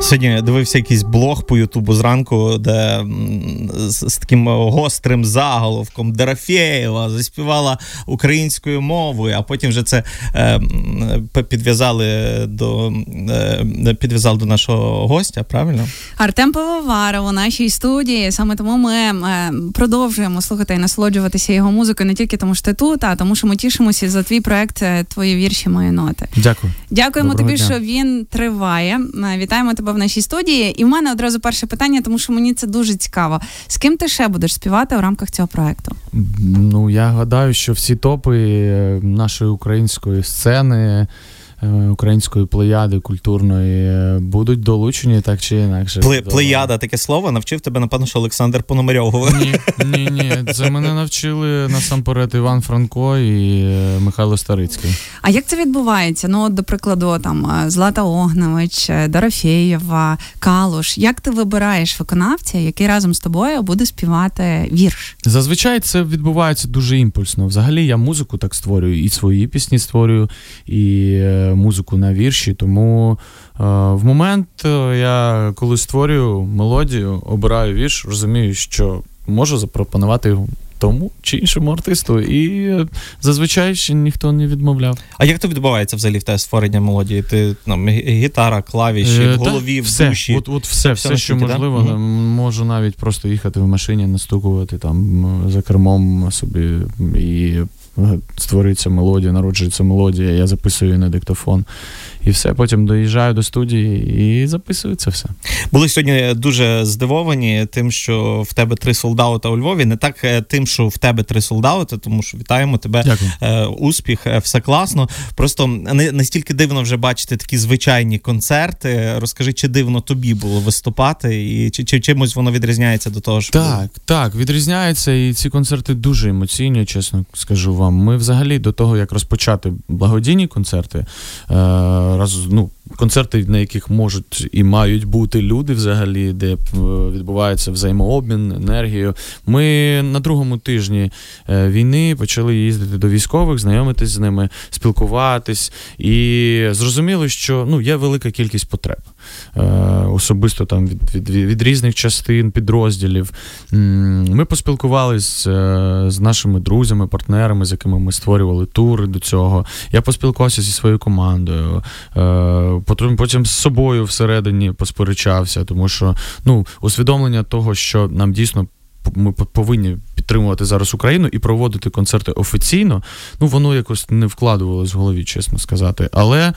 Сьогодні дивився якийсь блог по Ютубу зранку, де з, з таким гострим заголовком Дорофєєва заспівала українською мовою, а потім вже це е, підв'язали до е, підв'язали до нашого гостя. Правильно, Артем Пивоваров у нашій студії. Саме тому ми е, продовжуємо слухати і насолоджуватися його музикою не тільки тому, що ти тут, а тому, що ми тішимося за твій проект е, Твої вірші, мої ноти. Дякую. Дякуємо Доброго тобі, дня. що він триває. Е, Вітаємо тебе в нашій студії. І в мене одразу перше питання, тому що мені це дуже цікаво. З ким ти ще будеш співати у рамках цього проекту? Ну, я гадаю, що всі топи е, нашої української сцени, української плеяди культурної е, будуть долучені так чи інакше. Пле, до- плеяда таке слово навчив тебе, напевно, що Олександр Пономарьов. Ні, ні, ні. Це мене навчили насамперед Іван Франко і е, Михайло Старицький. А як це відбувається? Ну, от, до прикладу, там е, Злата Огневич, е, Дорофєєва, Калуш. Як ти вибираєш виконавця, який разом з тобою буде співати вірш? Зазвичай це відбувається дуже імпульсно. Взагалі я музику так створюю, і свої пісні створюю, і е, музику на вірші. Тому е, в момент е, я коли створюю мелодію, обираю вірш, розумію, що можу запропонувати тому чи іншому артисту. І е, зазвичай ще ніхто не відмовляв. А як то відбувається взагалі в тебе створення мелодії? Ти там гітара, клавіші, Е, в голові, в все, душі. От, от все, все все, що да? можливо, Мгм. можу навіть просто їхати в машині, настукувати там за кермом собі і е, створюється мелодія, народжується мелодія, я записую її на диктофон. І все, потім доїжджаю до студії і записую це все. Були сьогодні дуже здивовані тим, що в тебе три солдати у Львові. Не так тим, що в тебе три солдати, тому що вітаємо тебе. Дякую. Е, Успіх, е, все класно. Просто не настільки дивно вже бачити такі звичайні концерти. Розкажи, чи дивно тобі було виступати, і чи, чи чимось воно відрізняється до того, що було? Так, так, відрізняється, і ці концерти дуже емоційні, чесно скажу вам. Ми взагалі до того, як розпочати благодійні концерти, е, раз, ну, концерти, на яких можуть і мають бути люди взагалі, де е, відбувається взаємообмін, енергією. Ми на другому тижні е, війни почали їздити до військових, знайомитись з ними, спілкуватись, і зрозуміли, що ну, є велика кількість потреб. Е, особисто там від, від, від різних частин, підрозділів. Ми поспілкувалися з, з нашими друзями, партнерами, з якими ми створювали тури до цього. Я поспілкувався зі своєю командою. Е, потім, потім з собою всередині посперечався, тому що ну, усвідомлення того, що нам дійсно ми повинні підтримувати зараз Україну і проводити концерти офіційно, ну воно якось не вкладувалось в голові, чесно сказати. Але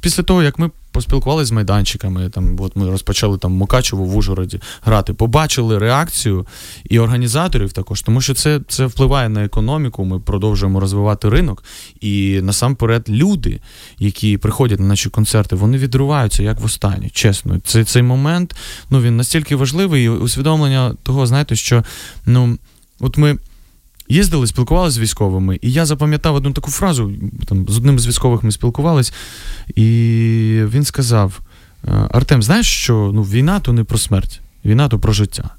після того, як ми поспілкувалися з майданчиками, там от ми розпочали там Мукачево в Ужгороді грати, побачили реакцію і організаторів також, тому що це, це впливає на економіку. Ми продовжуємо розвивати ринок. І насамперед люди, які приходять на наші концерти, вони відриваються як в востаннє. Чесно, це цей момент ну він настільки важливий, і усвідомлення того, знаєте, що ну от ми. Їздили, спілкувалися з військовими, і я запам'ятав одну таку фразу. Там з одним з військових ми спілкувались, і він сказав: «Е, Артем, знаєш, що ну, війна то не про смерть, війна то про життя.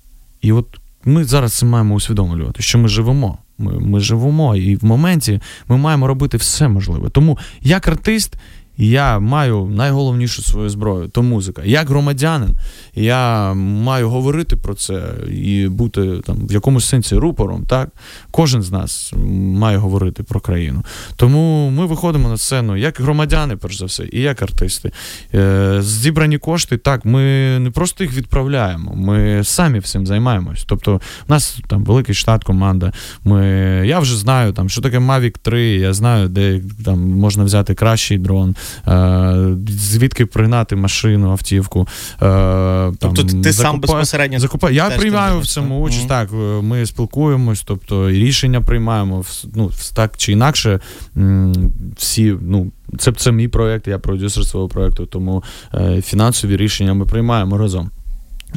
І от ми зараз це маємо усвідомлювати, що ми живемо. Ми, ми живемо, і в моменті ми маємо робити все можливе. Тому як артист. Я маю найголовнішу свою зброю то музика. Як громадянин, я маю говорити про це і бути там в якомусь сенсі рупором. Так, кожен з нас має говорити про країну. Тому ми виходимо на сцену як громадяни, перш за все, і як артисти. Е, зібрані кошти, так, ми не просто їх відправляємо, ми самі всім займаємось. Тобто, в нас там великий штат, команда. Ми, я вже знаю, там, що таке Mavic 3, я знаю, де там можна взяти кращий дрон, звідки пригнати машину, автівку. Е, там, Тобто ти, ти сам безпосередньо Закупаю. Я приймаю в цьому займаєшся? участь. Мгм. Так, е, ми спілкуємось, тобто і рішення приймаємо ну, так чи інакше. Всі, ну, це, це мій проєкт, я продюсер свого проєкту, тому е, фінансові рішення ми приймаємо разом.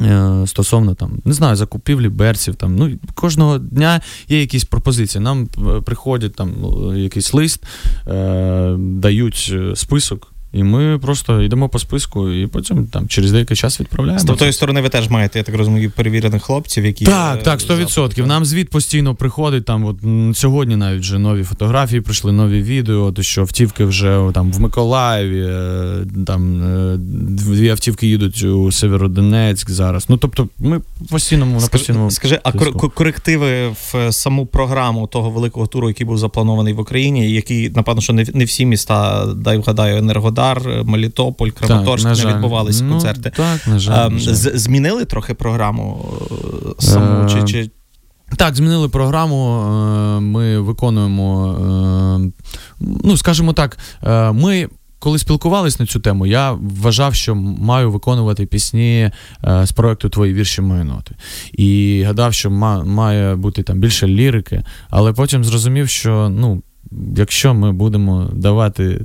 Е, Стосовно там, не знаю, закупівлі берців, там, ну, кожного дня є якісь пропозиції. Нам е, приходять там ну, якийсь лист, е, дають е, список І ми просто йдемо по списку, і потім там через деякий час відправляємо. З тої сторони, ви теж маєте, я так розумію, перевірених хлопців, які так, так, 100%. Нам звіт постійно приходить. Там от сьогодні навіть вже нові фотографії прийшли, нові відео. То що автівки вже там в Миколаєві, е, там е, дві автівки їдуть у Северодонецьк зараз. Ну тобто, ми постійно на постійному. Скажи, а корективи в саму програму того великого туру, який був запланований в Україні, який напевно, що не всі міста, дай вгадаю, Енергодар, Мелітополь, Краматорськ не відбувалися ну, концерти. Так, на жаль, на жаль. Змінили трохи програму е, чи. чи... Так, змінили програму. Ми виконуємо, ну скажімо так, ми коли спілкувались на цю тему, я вважав, що маю виконувати пісні е, з проекту Твої вірші мої ноти. І гадав, що має бути там більше лірики, але потім зрозумів, що ну. Якщо ми будемо давати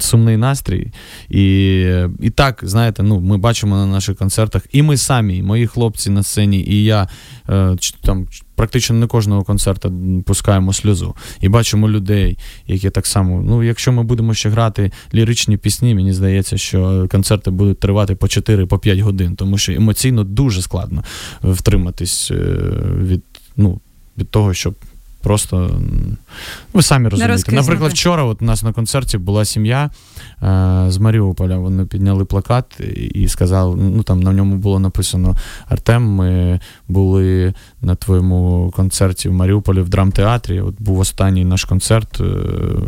сумний настрій, і і так, знаєте, ну ми бачимо на наших концертах, і ми самі, і мої хлопці на сцені, і я е, там практично не кожного концерту пускаємо сльозу. І бачимо людей, які так само. Ну, якщо ми будемо ще грати ліричні пісні, мені здається, що концерти будуть тривати по 4-5 по годин, тому що емоційно дуже складно втриматись е, від, ну, від того, щоб. Просто ви самі розумієте. Наприклад, вчора от у нас на концерті була сім'я е, з Маріуполя. Вони підняли плакат і сказали: ну там на ньому було написано Артем. Ми були на твоєму концерті в Маріуполі в драмтеатрі. От був останній наш концерт е,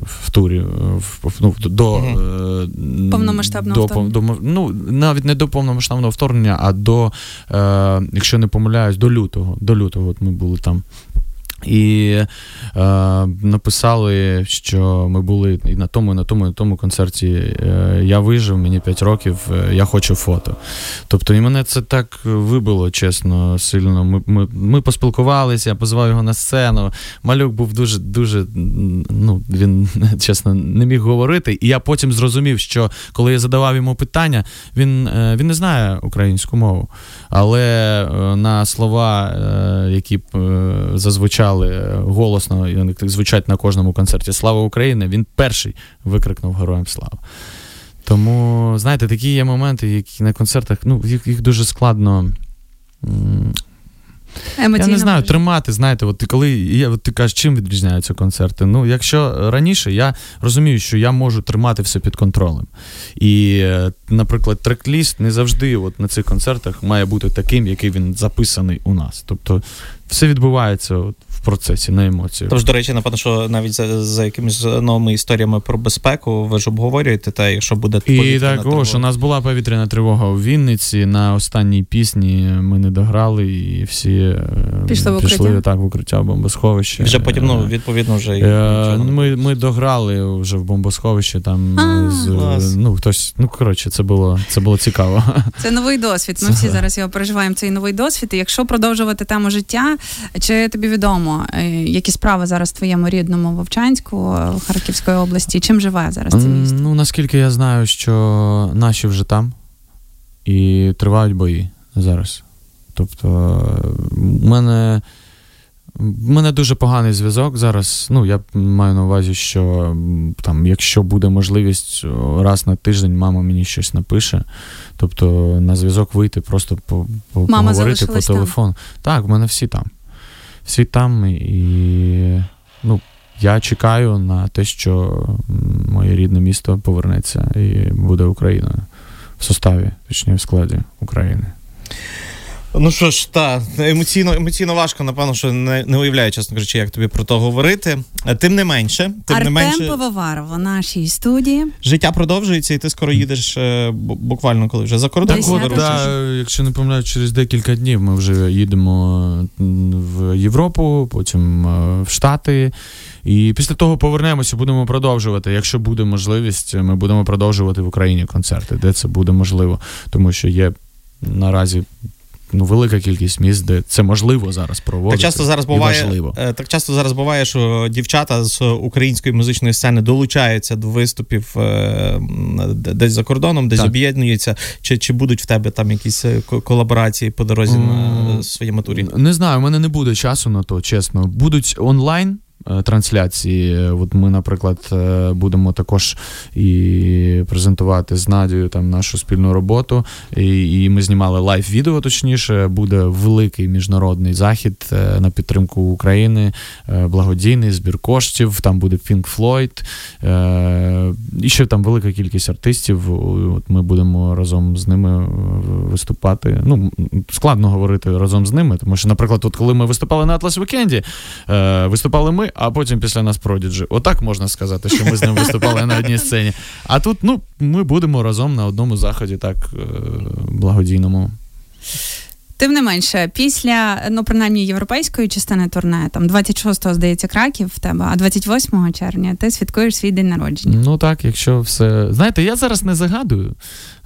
в турі в, ну, до е, повномасштабного до, до, ну, навіть не до повномасштабного вторгнення, а до, е, якщо не помиляюсь, до лютого. До лютого от ми були там. І е, написали, що ми були і на тому, і на тому, і на тому концерті. Е, я вижив, мені 5 років, е, я хочу фото. Тобто, і мене це так вибило, чесно, сильно. Ми ми, ми поспілкувалися, я позвав його на сцену. Малюк був дуже, дуже, ну, він, чесно, не міг говорити. І я потім зрозумів, що коли я задавав йому питання, він, е, він не знає українську мову. Але е, на слова, е, які б зазвучали голосно, так звучать на кожному концерті Слава Україні! Він перший викрикнув Героям слава. Тому, знаєте, такі є моменти, які на концертах, ну, їх, їх дуже складно. Емоційно я не знаю, тримати, знаєте, от ти коли я, от ти кажеш, чим відрізняються концерти. Ну, якщо раніше я розумію, що я можу тримати все під контролем. І, е, наприклад, трек-ліст не завжди от на цих концертах має бути таким, який він записаний у нас. Тобто все відбувається от процесі, на емоціях. Тож, до речі, напевно, що навіть за за якимись новими історіями про безпеку ви ж обговорюєте те, якщо буде І також у нас була повітряна тривога у Вінниці. На останній пісні ми не дограли, і всі е, пішли в укриття, пішли, так, в укриття в бомбосховище. Вже потім, ну, е, відповідно, вже е, ми ми дограли вже в бомбосховищі. Там з ну хтось, ну коротше, це було це було цікаво. Це новий досвід. Ми всі зараз його переживаємо. Цей новий досвід. І Якщо продовжувати тему життя, чи тобі відомо? Е, які справи зараз в твоєму рідному Вовчанську е, Харківської області? Чим живе зараз це місто? Ну наскільки я знаю, що наші вже там і тривають бої зараз. Тобто, в мене. У мене дуже поганий зв'язок зараз. Ну, я маю на увазі, що там, якщо буде можливість раз на тиждень, мама мені щось напише. Тобто на зв'язок вийти, просто по, по поговорити по телефону. Так, в мене всі там всі там, і ну, я чекаю на те, що моє рідне місто повернеться і буде Україною в составі, точніше в складі України. Ну що ж, та емоційно емоційно важко, напевно, що не не уявляю, чесно кажучи, як тобі про то говорити. Тим не менше, тим Артем не менше Пивоваров у нашій студії. Життя продовжується, і ти скоро їдеш е, буквально коли вже за кордон. Так, да, Якщо не помиляю, через декілька днів ми вже їдемо в Європу, потім е, в Штати. І після того повернемося, будемо продовжувати. Якщо буде можливість, ми будемо продовжувати в Україні концерти, де це буде можливо, тому що є наразі ну, велика кількість міст, де це можливо зараз проводити. Так часто зараз буває важливо. Е, так часто зараз буває, що дівчата з української музичної сцени долучаються до виступів е, десь за кордоном, десь так. об'єднуються. Чи чи будуть в тебе там якісь е, колаборації по дорозі mm. на своєму турі? Не знаю, у мене не буде часу на то, чесно. Будуть онлайн. Трансляції. От ми, наприклад, будемо також і презентувати з Надією там нашу спільну роботу. І, і ми знімали лайв-відео, точніше, буде великий міжнародний захід на підтримку України, благодійний збір коштів. Там буде Pink Floyd. І ще там велика кількість артистів. От Ми будемо разом з ними виступати. Ну, складно говорити разом з ними, тому що, наприклад, от коли ми виступали на Атлас Вікенді, е, виступали ми, а потім після нас Продіджі. Отак можна сказати, що ми з ним виступали на одній сцені. А тут ну, ми будемо разом на одному заході, так е, благодійному. Тим не менше, після ну принаймні європейської частини турне, там 26-го, здається, краків в тебе, а 28 червня ти святкуєш свій день народження. Ну так, якщо все знаєте, я зараз не загадую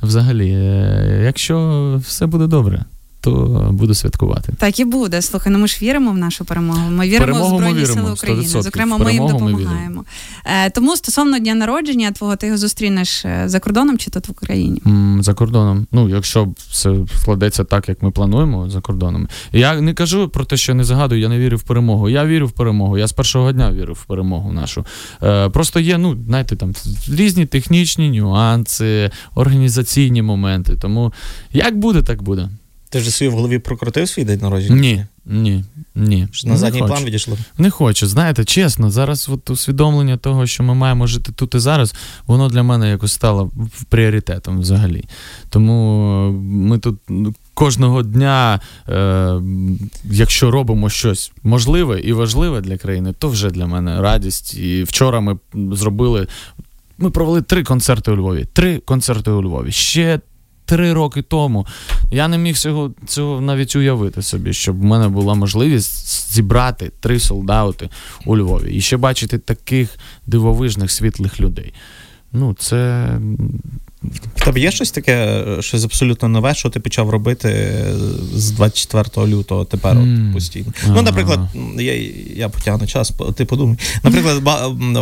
взагалі, е, якщо все буде добре то буду святкувати. Так і буде. Слухай, ну ми ж віримо в нашу перемогу. Ми віримо перемогу в Збройні Сили України. Зокрема, ми їм допомагаємо. Е, тому стосовно дня народження твого, ти його зустрінеш е, за кордоном чи тут в Україні? За кордоном. Ну, якщо все складеться так, як ми плануємо, за кордоном. Я не кажу про те, що не загадую, я не вірю в перемогу. Я вірю в перемогу. Я з першого дня вірю в перемогу нашу. Е, Просто є, ну, знаєте, там різні технічні нюанси, організаційні моменти. Тому як буде, так буде. Ти ж собі в голові прокрутив свій день народження? Ні, ні, ні. Що на задній план відійшло? Не хочу. Знаєте, чесно, зараз от усвідомлення того, що ми маємо жити тут і зараз, воно для мене якось стало пріоритетом взагалі. Тому ми тут кожного дня, е, якщо робимо щось можливе і важливе для країни, то вже для мене радість. І вчора ми зробили. Ми провели три концерти у Львові. Три концерти у Львові. Ще три роки тому я не міг цього цього навіть уявити собі, щоб в мене була можливість зібрати три солдати у Львові і ще бачити таких дивовижних світлих людей. Ну, це в тебе є щось таке, щось абсолютно нове, що ти почав робити з 24 лютого тепер mm. от постійно. Ага. Ну, наприклад, я я потягну час, ти подумай. Наприклад,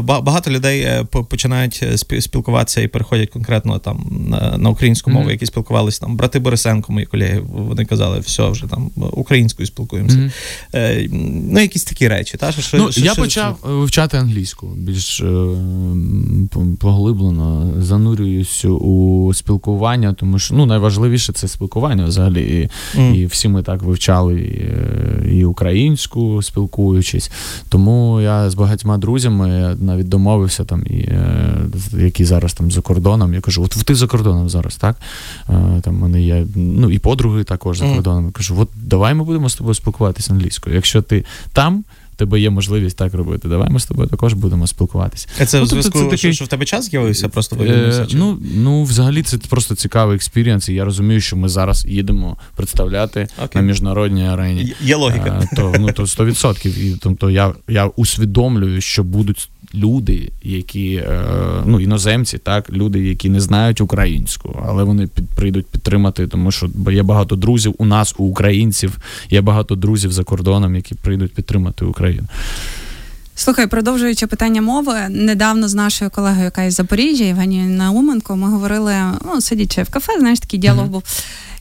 багато людей е, починають е, спілкуватися і переходять конкретно там на, на українську мову, mm. які спілкувалися там. Брати Борисенко, мої колеги, вони казали, все, вже там українською спілкуємося. Mm. Е, Ну, якісь такі речі. Та, що, ну, що, Я що, почав вивчати англійську більш е, поглиблено, занурююсь у у спілкування, тому що ну найважливіше це спілкування взагалі. І mm. і всі ми так вивчали і, е, і українську, спілкуючись. Тому я з багатьма друзями навіть домовився там, і, е, які зараз там за кордоном. Я кажу, от ти за кордоном зараз, так? Е, там мене є, ну і подруги також за кордоном. Я кажу, от давай ми будемо з тобою спілкуватися англійською. Якщо ти там тебе є можливість так робити. Давай ми з тобою також будемо спілкуватися. Це ну, в зв'язку, тобто, такий... що в тебе час з'явився, просто е, Ну, ну, взагалі, це просто цікавий experience, і я розумію, що ми зараз їдемо представляти okay. на міжнародній арені. Є логіка. А, то, ну, то 100%. І, тобто я, я усвідомлюю, що будуть люди, які е, ну іноземці, так люди, які не знають українську, але вони під прийдуть підтримати, тому що є багато друзів у нас, у українців, є багато друзів за кордоном, які прийдуть підтримати Україну. Слухай, продовжуючи питання мови, недавно з нашою колегою, яка із Запоріжжя, Євгенією Науменко, ми говорили, ну, сидячи в кафе, знаєш, такий діалог mm-hmm.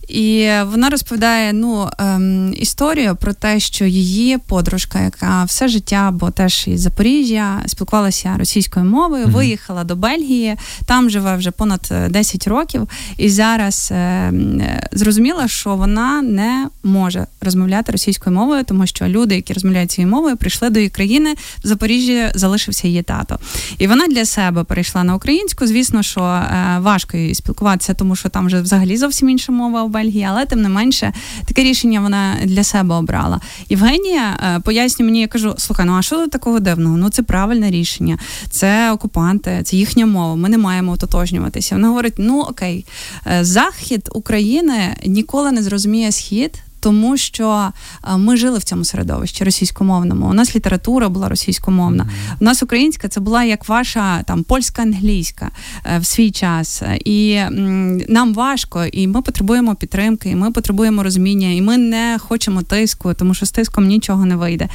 І вона розповідає ну ем, історію про те, що її подружка, яка все життя, бо теж із Запоріжжя, спілкувалася російською мовою, mm-hmm. виїхала до Бельгії, там живе вже понад 10 років, і зараз е, зрозуміла, що вона не може розмовляти російською мовою, тому що люди, які розмовляють цією мовою, прийшли до її країни. В Запоріжжі залишився її тато. І вона для себе перейшла на українську. Звісно, що е, важко їй спілкуватися, тому що там вже взагалі зовсім інша мова. Бельгії, але тим не менше таке рішення вона для себе обрала. Євгенія е, пояснює мені, я кажу: слухай, ну а що такого дивного? Ну це правильне рішення, це окупанти, це їхня мова. Ми не маємо ототожнюватися. Вона говорить: ну окей, е, захід України ніколи не зрозуміє схід тому що е, ми жили в цьому середовищі російськомовному. У нас література була російськомовна. У нас українська це була як ваша там польська англійська е, в свій час. І нам важко, і ми потребуємо підтримки, і ми потребуємо розуміння, і ми не хочемо тиску, тому що з тиском нічого не вийде.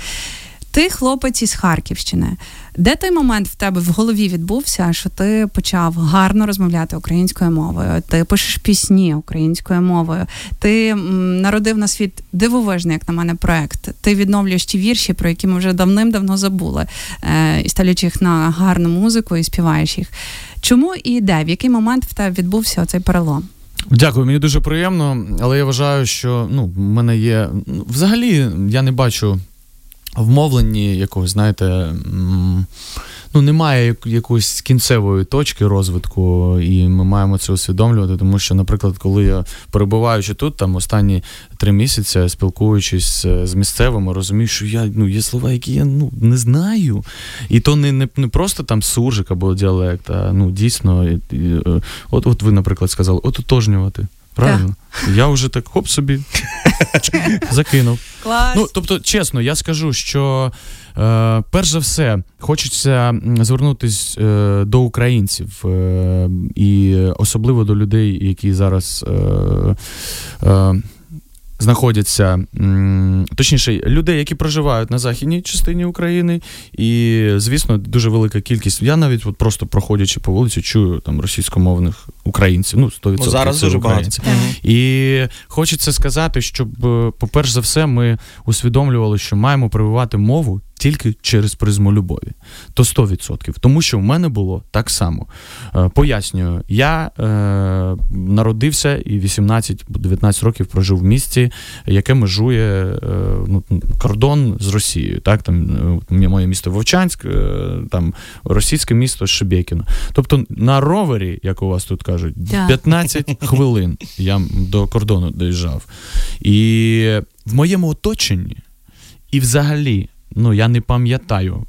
Ти хлопець із Харківщини. Де той момент в тебе в голові відбувся, що ти почав гарно розмовляти українською мовою? Ти пишеш пісні українською мовою, ти народив на світ дивовижний, як на мене, проект. Ти відновлюєш ті вірші, про які ми вже давним-давно забули, е, і ставлячи їх на гарну музику і співаєш їх. Чому і де? В який момент в тебе відбувся оцей перелом? Дякую, мені дуже приємно, але я вважаю, що ну, в мене є. Взагалі, я не бачу вмовленні якогось, знаєте, ну немає якоїсь кінцевої точки розвитку, і ми маємо це усвідомлювати. Тому що, наприклад, коли я перебуваючи тут, там останні три місяці, спілкуючись з місцевими, розумію, що я ну є слова, які я ну не знаю. І то не не, не просто там суржик або діалект, а ну дійсно, і, от, от ви, наприклад, сказали, ототожнювати. Правильно? Я вже так хоп собі закинув. Клас. Ну, тобто, чесно, я скажу, що е, перш за все хочеться звернутися е, до українців е, і особливо до людей, які зараз. Е, е знаходяться точніше людей, які проживають на західній частині України, і звісно, дуже велика кількість. Я навіть от просто проходячи по вулиці, чую там російськомовних українців. Ну 100% ну, зараз дуже багато. І хочеться сказати, щоб, е, по перш за все, ми усвідомлювали, що маємо прививати мову тільки через призму любові, то 100%. Тому що в мене було так само. Е, пояснюю, я е, народився і 18-19 років прожив в місті, яке межує е, ну, кордон з Росією. Так, там е, Моє місто Вовчанськ, е, там російське місто Шебекіно. Тобто на ровері, як у вас тут кажуть, 15 хвилин я до кордону доїжджав. І в моєму оточенні, і взагалі ну я не пам'ятаю,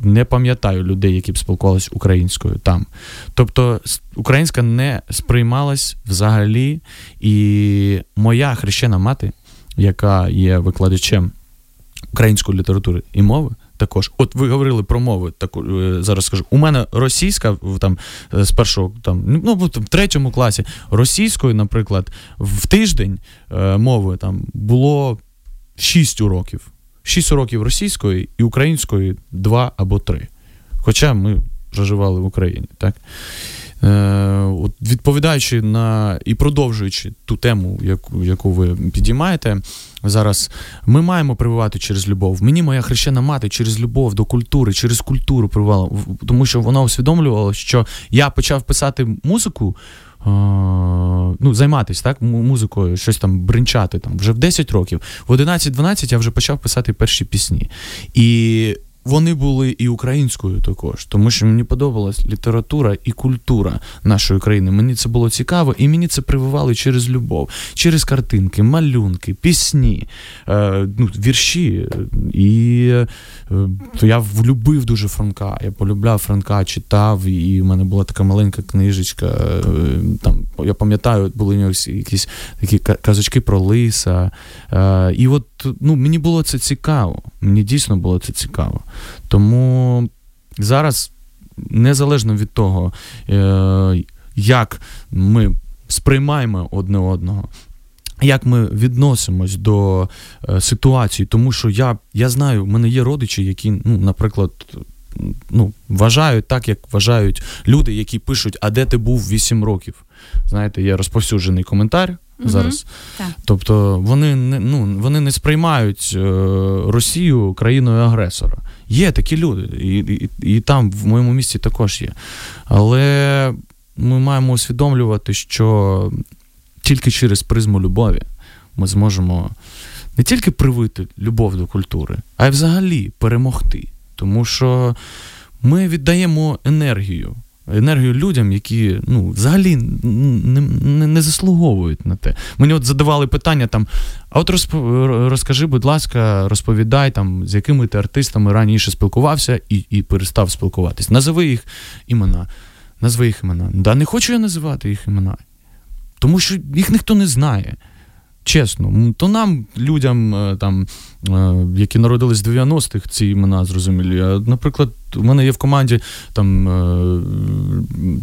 не пам'ятаю людей, які б спілкувалися українською там. Тобто українська не сприймалась взагалі. І моя хрещена мати, яка є викладачем української літератури і мови. Також, от ви говорили про мови. Так е, зараз скажу. У мене російська там з першого там ну в третьому класі російською, наприклад, в тиждень е, мови там було 6 уроків. 6 років російської і української 2 або 3. Хоча ми проживали в Україні. так? Е, от Відповідаючи на і продовжуючи ту тему, яку яку ви підіймаєте зараз, ми маємо прививати через любов. Мені моя хрещена мати через любов до культури, через культуру прививала, тому що вона усвідомлювала, що я почав писати музику ну, займатися так, музикою, щось там бринчати там вже в 10 років. В 11-12 я вже почав писати перші пісні. І вони були і українською також, тому що мені подобалась література і культура нашої країни. Мені це було цікаво, і мені це прививали через любов, через картинки, малюнки, пісні, е, ну, вірші. І е, то я влюбив дуже Франка. Я полюбляв Франка, читав, і в мене була така маленька книжечка. Е, там я пам'ятаю, були у нього якісь такі казочки про лиса. Е, і от ну, мені було це цікаво. Мені дійсно було це цікаво. Тому зараз, незалежно від того, е, як ми сприймаємо одне одного. Як ми відносимось до е, ситуації, тому що я я знаю, в мене є родичі, які, ну, наприклад, ну, вважають так, як вважають люди, які пишуть, а де ти був 8 років. Знаєте, є розповсюджений коментар. Зараз. Так. Тобто вони не ну, вони не сприймають е, Росію країною агресора. Є такі люди, і, і, і там в моєму місті також є. Але ми маємо усвідомлювати, що тільки через призму любові ми зможемо не тільки привити любов до культури, а й взагалі перемогти. Тому що ми віддаємо енергію енергію людям, які ну, взагалі не не, не заслуговують на те. Мені от задавали питання там: а от розкажи, будь ласка, розповідай, там, з якими ти артистами раніше спілкувався і і перестав спілкуватись. Назови їх імена. Назви їх імена. Да, не хочу я називати їх імена. Тому що їх ніхто не знає. Чесно, то нам, людям, е, там, е, які народились в 90-х, ці імена зрозумілі. Наприклад, у мене є в команді там е,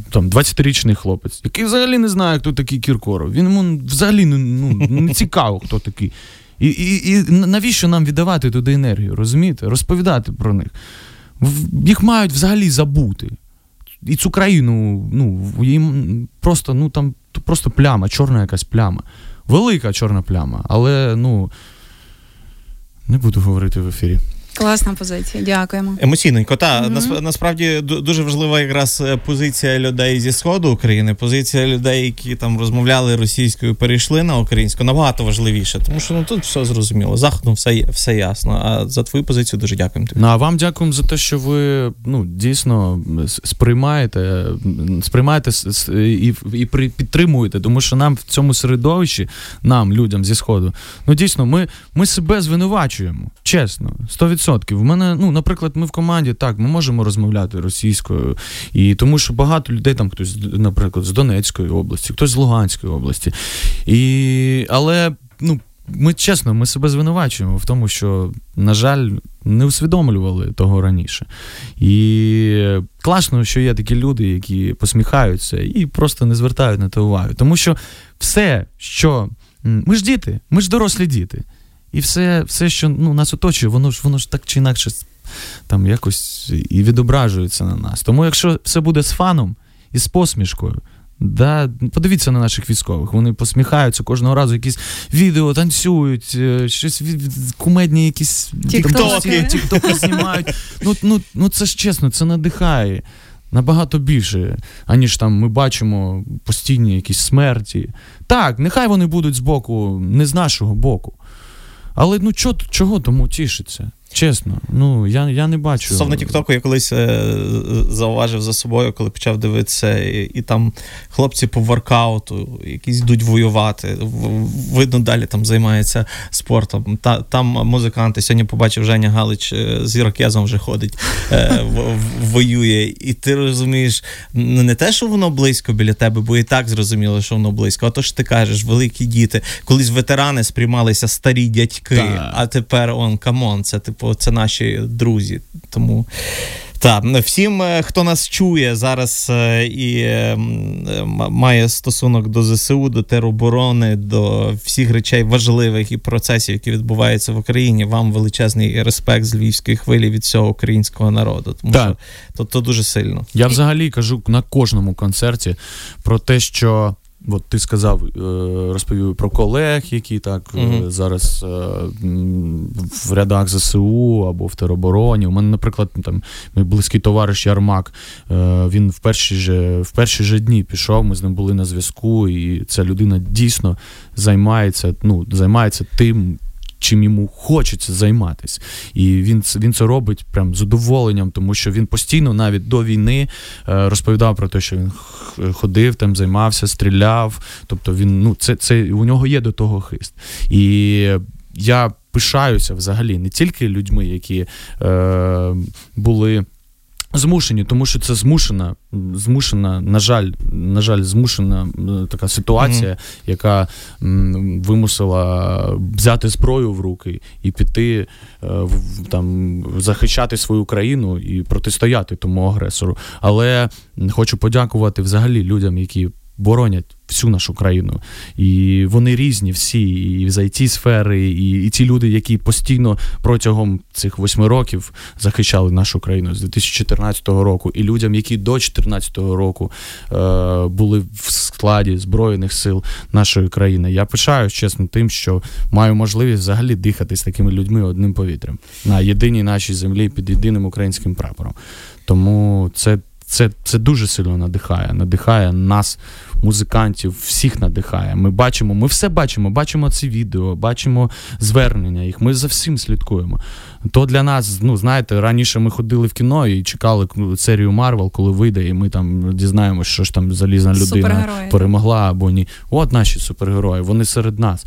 там 20-річний хлопець, який взагалі не знає, хто такий Кіркоров. Він йому взагалі ну, не цікаво, хто такий. І, і, і навіщо нам віддавати туди енергію? Розумієте? Розповідати про них. Їх мають взагалі забути. І цю країну, ну, їм просто, ну там просто пляма, чорна якась пляма. Велика чорна пляма. Але, ну, не буду говорити в ефірі. Класна позиція, дякуємо. Емоційненько. Та mm-hmm. насправді дуже важлива якраз е, позиція людей зі сходу України, позиція людей, які там розмовляли російською, перейшли на українську, набагато важливіше, тому що ну тут все зрозуміло. Заходом все все ясно. А за твою позицію дуже дякуємо. тобі. Ну, а вам дякуємо за те, що ви ну дійсно сприймаєте, сприймаєте і і підтримуєте, тому що нам в цьому середовищі, нам, людям зі сходу, ну дійсно, ми, ми себе звинувачуємо. Чесно, 100%. 100%. В мене, ну, наприклад, ми в команді так, ми можемо розмовляти російською, і тому що багато людей там хтось, наприклад, з Донецької області, хтось з Луганської області. І, Але ну, ми чесно, ми себе звинувачуємо в тому, що, на жаль, не усвідомлювали того раніше. І класно, що є такі люди, які посміхаються і просто не звертають на це увагу. Тому що все, що ми ж діти, ми ж дорослі діти. І все, все, що ну, нас оточує, воно ж воно ж так чи інакше там якось і відображується на нас. Тому якщо все буде з фаном і з посмішкою, да, подивіться на наших військових. Вони посміхаються кожного разу, якісь відео танцюють, е, щось кумедні якісь тіктоки тіктоки знімають. Ну, ну, Ну це ж чесно, це надихає. Набагато більше, аніж там ми бачимо постійні якісь смерті. Так, нехай вони будуть з боку, не з нашого боку. Але ну чого, чого тому тішиться? Чесно, ну я я не бачу. Стосовно Тіктоку, я колись е, зауважив за собою, коли почав дивитися, і, і там хлопці по воркауту, якісь йдуть воювати. Видно, далі там займаються спортом. Та, Там музиканти сьогодні побачив Женя Галич е, з ірокезом вже ходить, е, воює. І ти розумієш, ну не те, що воно близько біля тебе, бо і так зрозуміло, що воно близько. А то ж ти кажеш, великі діти, колись ветерани сприймалися старі дядьки, а тепер он come on, це типу типу, це наші друзі. Тому. Так, всім, е, хто нас чує зараз е, і е, має стосунок до ЗСУ, до тероборони, до всіх речей важливих і процесів, які відбуваються в Україні, вам величезний респект з львівської хвилі від всього українського народу. Тому так. що то, то дуже сильно. Я взагалі кажу на кожному концерті про те, що От ти сказав, е, розповів про колег, які так uh зараз е, в рядах ЗСУ або в теробороні. У мене, наприклад, там мій близький товариш Ярмак. Він в перші же в перші же дні пішов. Ми з ним були на зв'язку, і ця людина дійсно займається. Ну, займається тим чим йому хочеться займатися. І він він це робить прям задоволенням, тому що він постійно, навіть до війни, е, розповідав про те, що він ходив, там займався, стріляв. Тобто він ну це це у нього є до того хист. І я пишаюся взагалі не тільки людьми, які е, були. Змушені, тому що це змушена, змушена, на жаль, на жаль, змушена така ситуація, mm-hmm. яка м, вимусила взяти зброю в руки і піти е, там захищати свою країну і протистояти тому агресору. Але хочу подякувати взагалі людям, які боронять всю нашу країну. І вони різні, всі, і з it сфери, і і ті люди, які постійно протягом цих восьми років захищали нашу країну з 2014 року, і людям, які до 2014 року е, були в складі Збройних сил нашої країни. Я пишаюсь чесно тим, що маю можливість взагалі дихати з такими людьми одним повітрям на єдиній нашій землі під єдиним українським прапором. Тому це це це дуже сильно надихає. Надихає нас, музикантів, всіх надихає. Ми бачимо, ми все бачимо, бачимо ці відео, бачимо звернення їх. Ми за всім слідкуємо. То для нас, ну знаєте, раніше ми ходили в кіно і чекали серію Марвел, коли вийде, і ми там дізнаємося, що ж там залізна людина перемогла або ні. От наші супергерої, вони серед нас.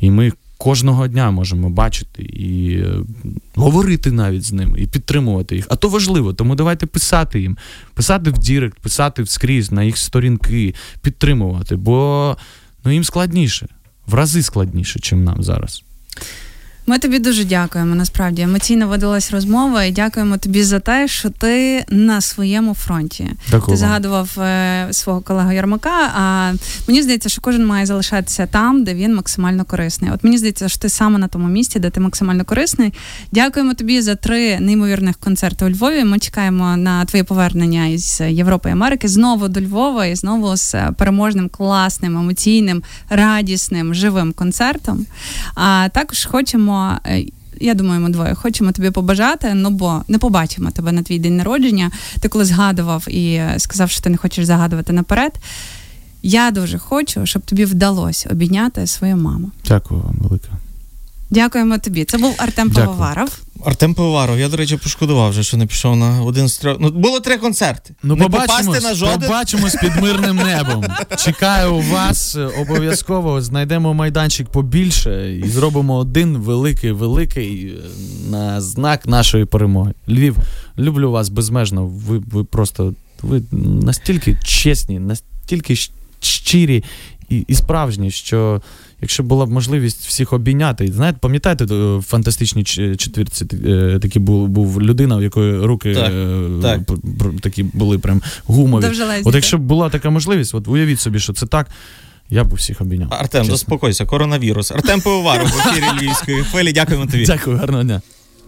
І ми кожного дня можемо бачити і е, говорити навіть з ними, і підтримувати їх. А то важливо, тому давайте писати їм, писати в Direct, писати вскрізь на їх сторінки, підтримувати, бо ну, їм складніше, в рази складніше, ніж нам зараз. Ми тобі дуже дякуємо. Насправді емоційно водилась розмова, і дякуємо тобі за те, що ти на своєму фронті. Дякую ти згадував е, свого колегу Ярмака. А мені здається, що кожен має залишатися там, де він максимально корисний. От мені здається, що ти саме на тому місці, де ти максимально корисний. Дякуємо тобі за три неймовірних концерти у Львові. Ми чекаємо на твоє повернення із Європи і Америки знову до Львова і знову з переможним, класним, емоційним, радісним, живим концертом. А також хочемо. Е, Я думаю, ми двоє хочемо тобі побажати, ну бо не побачимо тебе на твій день народження. Ти коли згадував і е, сказав, що ти не хочеш загадувати наперед. Я дуже хочу, щоб тобі вдалося обійняти свою маму. Дякую вам велике. Дякуємо тобі. Це був Артем Дякую. Пивоваров. Артем Пивоваров, я, до речі, пошкодував вже, що не пішов на один з трьох. Ну, було три концерти. Ну, не побачимось, попасти на жоден. побачимось під мирним небом. Чекаю вас обов'язково. Знайдемо майданчик побільше і зробимо один великий, великий е, на знак нашої перемоги. Львів, люблю вас безмежно. Ви, ви просто ви настільки чесні, настільки щирі і, і справжні, що. Якщо була б можливість всіх обійняти, знаєте, пам'ятаєте е, в фантастичній четвірці такі такий був, був людина, в якої руки Так, е, так. такі були прям гумові. От якщо б була така можливість, от уявіть собі, що це так, я б усіх обійняв. Артем, Чесно. заспокойся, коронавірус. Артем Пивоваров в ефірі Львівської хвилі. Дякуємо тобі. Дякую, гарного дня.